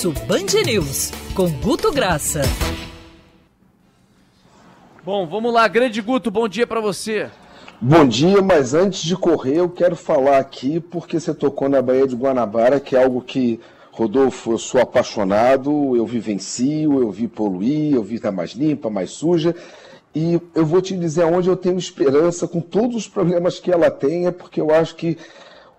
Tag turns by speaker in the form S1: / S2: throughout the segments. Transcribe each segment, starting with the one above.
S1: Almoço Band News, com Guto Graça.
S2: Bom, vamos lá, grande Guto, bom dia para você.
S3: Bom dia, mas antes de correr, eu quero falar aqui porque você tocou na Baía de Guanabara, que é algo que, Rodolfo, eu sou apaixonado, eu vivencio, eu vi poluir, eu vi estar mais limpa, mais suja, e eu vou te dizer onde eu tenho esperança com todos os problemas que ela tem, é porque eu acho que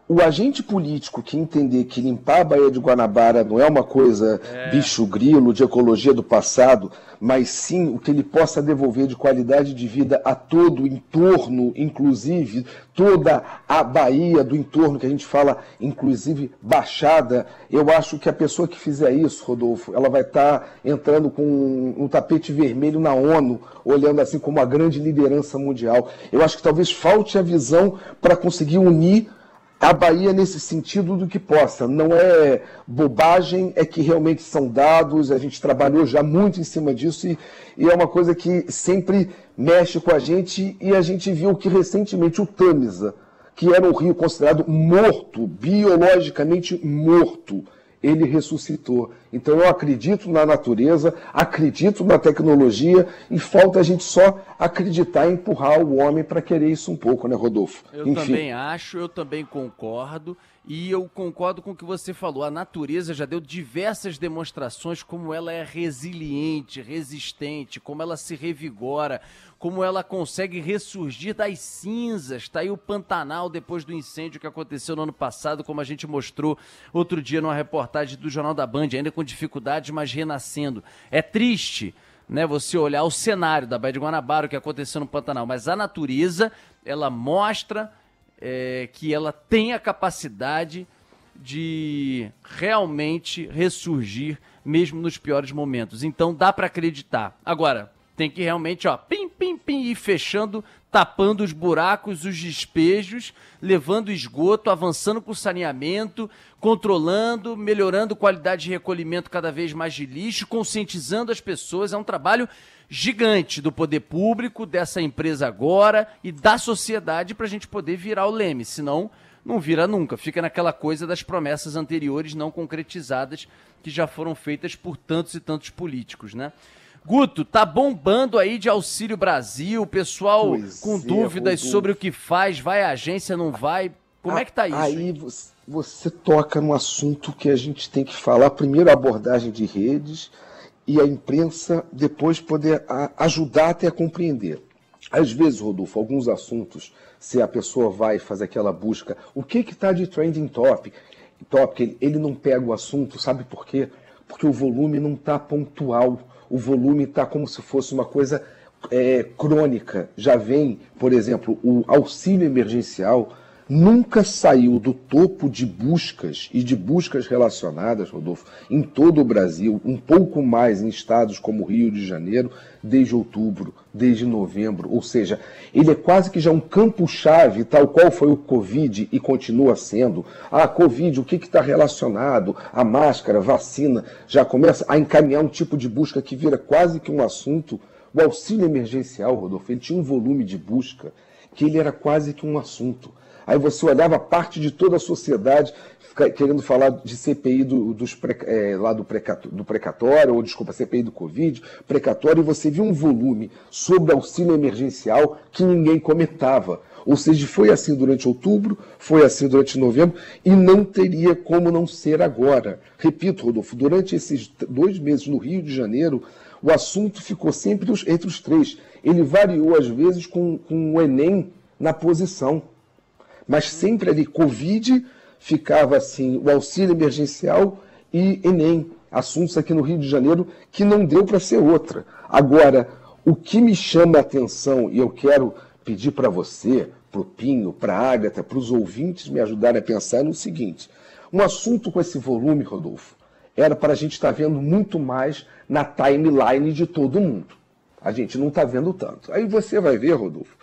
S3: o agente político que entender que limpar a Baía de Guanabara não é uma coisa é. bicho grilo de ecologia do passado, mas sim o que ele possa devolver de qualidade de vida a todo o entorno, inclusive toda a Bahia do entorno que a gente fala, inclusive Baixada, eu acho que a pessoa que fizer isso, Rodolfo, ela vai estar tá entrando com um tapete vermelho na ONU, olhando assim como a grande liderança mundial. Eu acho que talvez falte a visão para conseguir unir a Bahia nesse sentido do que possa. Não é bobagem, é que realmente são dados, a gente trabalhou já muito em cima disso e, e, é uma coisa que sempre mexe com a gente e a gente viu que recentemente o Tamisa, que era um rio considerado morto, biologicamente morto, ele ressuscitou. Então eu acredito na natureza, acredito na tecnologia e falta a gente só acreditar e empurrar o homem para querer isso um pouco, né, Rodolfo?
S2: Eu Enfim. também acho, eu também concordo. E eu concordo com o que você falou. A natureza já deu diversas demonstrações como ela é resiliente, resistente, como ela se revigora, como ela consegue ressurgir das cinzas. Está aí o Pantanal depois do incêndio que aconteceu no ano passado, como a gente mostrou outro dia numa reportagem do Jornal da Band, ainda com dificuldades, mas renascendo. É triste. Né, você olhar o cenário da Baía de Guanabara, o que aconteceu no Pantanal, mas a natureza, ela mostra é, que ela tem a capacidade de realmente ressurgir mesmo nos piores momentos. Então dá para acreditar. Agora, tem que realmente, ó, pim, pim, pim, ir fechando, tapando os buracos, os despejos, levando esgoto, avançando com o saneamento, controlando, melhorando qualidade de recolhimento cada vez mais de lixo, conscientizando as pessoas. É um trabalho gigante do poder público, dessa empresa agora e da sociedade para a gente poder virar o leme. Senão, não vira nunca. Fica naquela coisa das promessas anteriores não concretizadas que já foram feitas por tantos e tantos políticos, né? Guto, tá bombando aí de Auxílio Brasil, pessoal pois com é, dúvidas sobre o que faz, vai à agência, não vai. Como é que tá isso?
S3: Aí você, você toca num assunto que a gente tem que falar. Primeiro, a abordagem de redes e a imprensa depois poder ajudar até a compreender. Às vezes, Rodolfo, alguns assuntos, se a pessoa vai fazer aquela busca, o que está de trending topic, topic, ele não pega o assunto, sabe por quê? Porque o volume não está pontual, o volume está como se fosse uma coisa é, crônica. Já vem, por exemplo, o auxílio emergencial nunca saiu do topo de buscas e de buscas relacionadas, Rodolfo, em todo o Brasil, um pouco mais em estados como Rio de Janeiro, desde outubro, desde novembro. Ou seja, ele é quase que já um campo-chave, tal qual foi o Covid e continua sendo. Ah, Covid, o que está relacionado? A máscara, vacina, já começa a encaminhar um tipo de busca que vira quase que um assunto. O auxílio emergencial, Rodolfo, ele tinha um volume de busca que ele era quase que um assunto. Aí você olhava parte de toda a sociedade querendo falar de CPI do, dos é, lá do, precatório, do precatório, ou desculpa, CPI do Covid, precatório, e você viu um volume sobre auxílio emergencial que ninguém comentava. Ou seja, foi assim durante outubro, foi assim durante novembro, e não teria como não ser agora. Repito, Rodolfo, durante esses dois meses no Rio de Janeiro, o assunto ficou sempre entre os três. Ele variou, às vezes, com, com o Enem na posição mas sempre ali, Covid, ficava assim, o auxílio emergencial e Enem, assuntos aqui no Rio de Janeiro que não deu para ser outra. Agora, o que me chama a atenção, e eu quero pedir para você, para o Pinho, para a Ágata, para os ouvintes me ajudarem a pensar é no seguinte: um assunto com esse volume, Rodolfo, era para a gente estar tá vendo muito mais na timeline de todo mundo. A gente não está vendo tanto. Aí você vai ver, Rodolfo,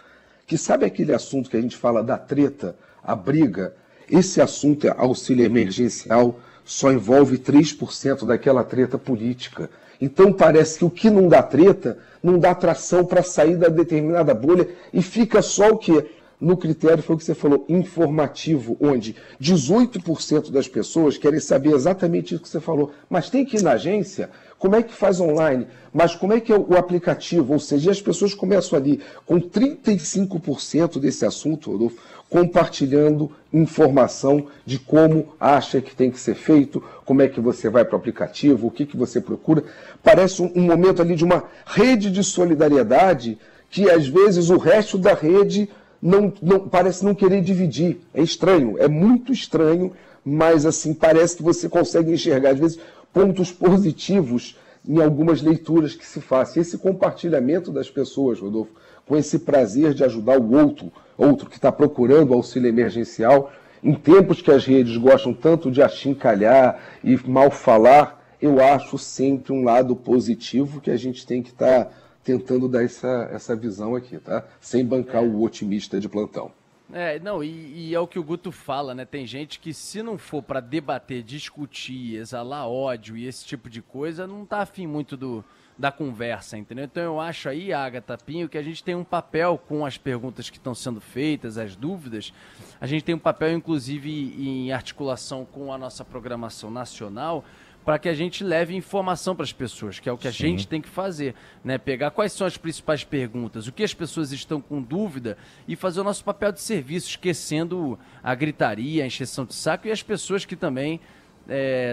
S3: que sabe aquele assunto que a gente fala da treta, a briga? Esse assunto é auxílio emergencial só envolve 3% daquela treta política. Então parece que o que não dá treta não dá tração para sair da determinada bolha e fica só o quê? no critério foi o que você falou, informativo, onde 18% das pessoas querem saber exatamente isso que você falou, mas tem que ir na agência, como é que faz online, mas como é que é o aplicativo, ou seja, as pessoas começam ali com 35% desse assunto, Rodolfo, compartilhando informação de como acha que tem que ser feito, como é que você vai para o aplicativo, o que, que você procura. Parece um, momento ali de uma rede de solidariedade que às vezes o resto da rede não, não, parece não querer dividir. É estranho, é muito estranho, mas assim parece que você consegue enxergar às vezes pontos positivos em algumas leituras que se fazem. Esse compartilhamento das pessoas, Rodolfo, com esse prazer de ajudar o outro, outro que está procurando auxílio emergencial, em tempos que as redes gostam tanto de achincalhar e mal falar, eu acho sempre um lado positivo que a gente tem que estar tá tentando dar essa, essa visão aqui, tá? Sem bancar o otimista de plantão.
S2: É, não, e, e, é o que o Guto fala, né? Tem gente que se não for para debater, discutir, exalar ódio e esse tipo de coisa, não tá afim muito do, da conversa, entendeu? Então eu acho aí, Agatha Pinho, que a gente tem um papel com as perguntas que estão sendo feitas, as dúvidas. A gente tem um papel, inclusive, em articulação com a nossa programação nacional, para que a gente leve informação para as pessoas, que é o que a Sim. gente tem que fazer, né? Pegar quais são as principais perguntas, o que as pessoas estão com dúvida e fazer o nosso papel de serviço, esquecendo a gritaria, a encheção de saco e as pessoas que também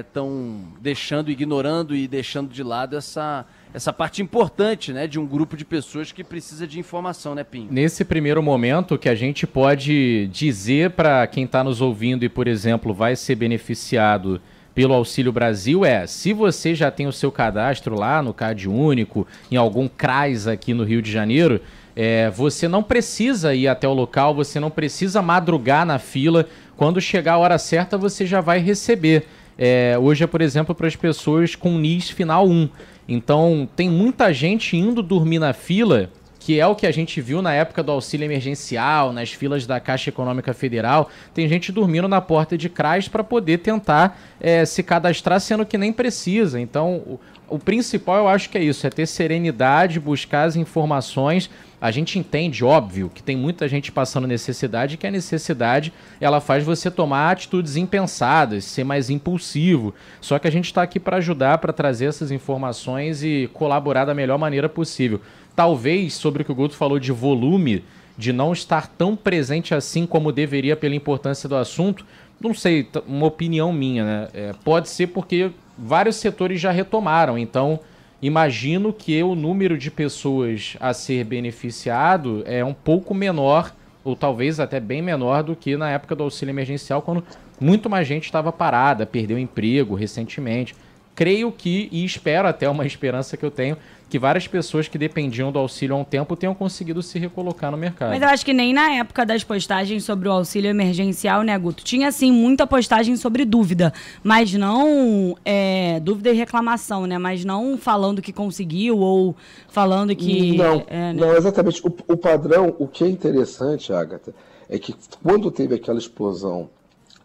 S2: estão é, deixando, ignorando e deixando de lado essa, essa parte importante né, de um grupo de pessoas que precisa de informação, né, Pinho?
S4: Nesse primeiro momento, que a gente pode dizer para quem está nos ouvindo e, por exemplo, vai ser beneficiado pelo Auxílio Brasil é: se você já tem o seu cadastro lá no Cade Único, em algum CRAS aqui no Rio de Janeiro, é, você não precisa ir até o local, você não precisa madrugar na fila. Quando chegar a hora certa, você já vai receber. É, hoje é, por exemplo, para as pessoas com NIS final 1. Então, tem muita gente indo dormir na fila que é o que a gente viu na época do auxílio emergencial, nas filas da Caixa Econômica Federal. Tem gente dormindo na porta de CRAS para poder tentar é, se cadastrar, sendo que nem precisa. Então, o, principal eu acho que é isso: é ter serenidade, buscar as informações. A gente entende, óbvio, que tem muita gente passando necessidade, que a necessidade ela faz você tomar atitudes impensadas, ser mais impulsivo. Só que a gente está aqui para ajudar, para trazer essas informações e colaborar da melhor maneira possível talvez sobre o que o Guto falou de volume, de não estar tão presente assim como deveria pela importância do assunto, não sei, uma opinião minha, né? É, pode ser porque vários setores já retomaram, então imagino que o número de pessoas a ser beneficiado é um pouco menor, ou talvez até bem menor do que na época do auxílio emergencial, quando muito mais gente estava parada, perdeu emprego recentemente. Creio que, e espero até uma esperança que eu tenho, que várias pessoas que dependiam do auxílio há um tempo tenham conseguido se recolocar no mercado.
S5: Mas eu acho que nem na época das postagens sobre o auxílio emergencial, né, Guto? Tinha, sim, muita postagem sobre dúvida, mas não é, dúvida e reclamação, né? Mas não falando que conseguiu ou falando que...
S3: Não, é, né? não exatamente. O, o padrão, o que é interessante, Agatha, é que quando teve aquela explosão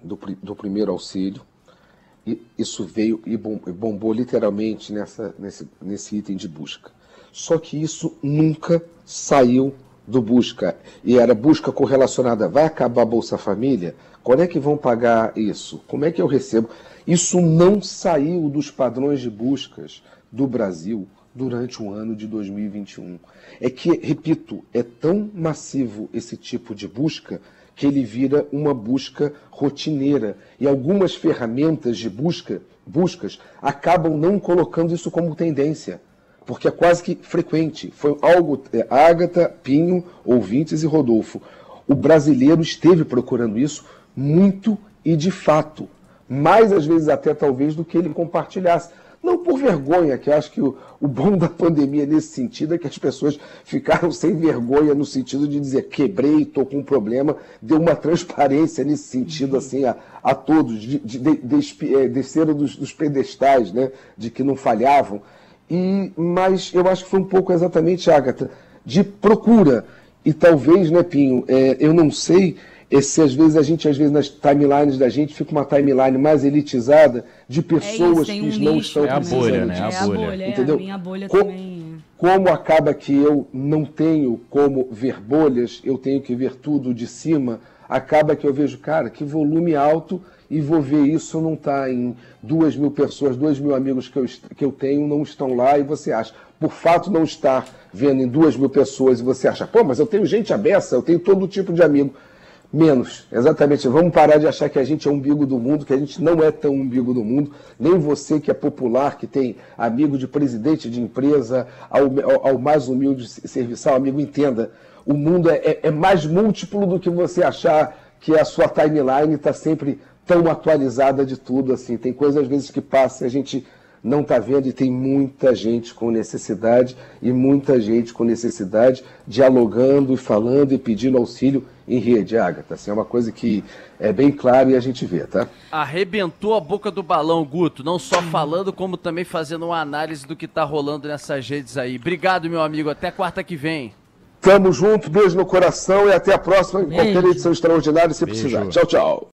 S3: do, do primeiro auxílio, isso veio e bombou literalmente nessa, nesse, nesse item de busca. Só que isso nunca saiu do busca. E era busca correlacionada. Vai acabar a Bolsa Família? Quando é que vão pagar isso? Como é que eu recebo? Isso não saiu dos padrões de buscas do Brasil durante o ano de 2021. É que, repito, é tão massivo esse tipo de busca que ele vira uma busca rotineira. E algumas ferramentas de busca, buscas acabam não colocando isso como tendência, porque é quase que frequente. Foi algo, é, Ágata, Pinho, ouvintes e Rodolfo. O brasileiro esteve procurando isso muito e de fato, mais às vezes até talvez do que ele compartilhasse. Não por vergonha, que eu acho que o, o bom da pandemia nesse sentido é que as pessoas ficaram sem vergonha no sentido de dizer quebrei, estou com um problema, deu uma transparência nesse sentido assim a, a todos, de, de, de, é, desceram dos, dos, pedestais, né, de que não falhavam. E, mas eu acho que foi um pouco exatamente, Agatha, de procura. E talvez, né, Pinho, é, eu não sei esse, às vezes a gente, às vezes nas timelines da gente fica uma timeline mais elitizada de pessoas é isso, que um não estão
S4: é a bolha, né? É a bolha.
S5: É a bolha, entendeu? É a minha bolha Co também.
S3: como acaba que eu não tenho como ver bolhas, eu tenho que ver tudo de cima, acaba que eu vejo, cara, que volume alto e vou ver isso não está em duas mil pessoas, dois mil amigos que eu, que eu tenho não estão lá e você acha, por fato de não estar vendo em duas mil pessoas e você acha, pô, mas eu tenho gente abessa, eu tenho todo tipo de amigo. Menos, exatamente. Vamos parar de achar que a gente é umbigo do mundo, que a gente não é tão umbigo do mundo. Nem você que é popular, que tem amigo de presidente de empresa, ao, ao, mais humilde serviçal, amigo, entenda. O mundo é, é, é mais múltiplo do que você achar que a sua timeline está sempre tão atualizada de tudo. assim. Tem coisas às vezes que passa e a gente não está vendo e tem muita gente com necessidade e muita gente com necessidade dialogando e falando e pedindo auxílio em rede, Agatha. Assim, é uma coisa que é bem claro e a gente vê, tá?
S2: Arrebentou a boca do balão, Guto, não só falando, como também fazendo uma análise do que está rolando nessas redes aí. Obrigado, meu amigo. Até quarta que vem.
S3: Tamo junto, beijo no coração e até a próxima em qualquer edição extraordinária se beijo. precisar. Tchau, tchau.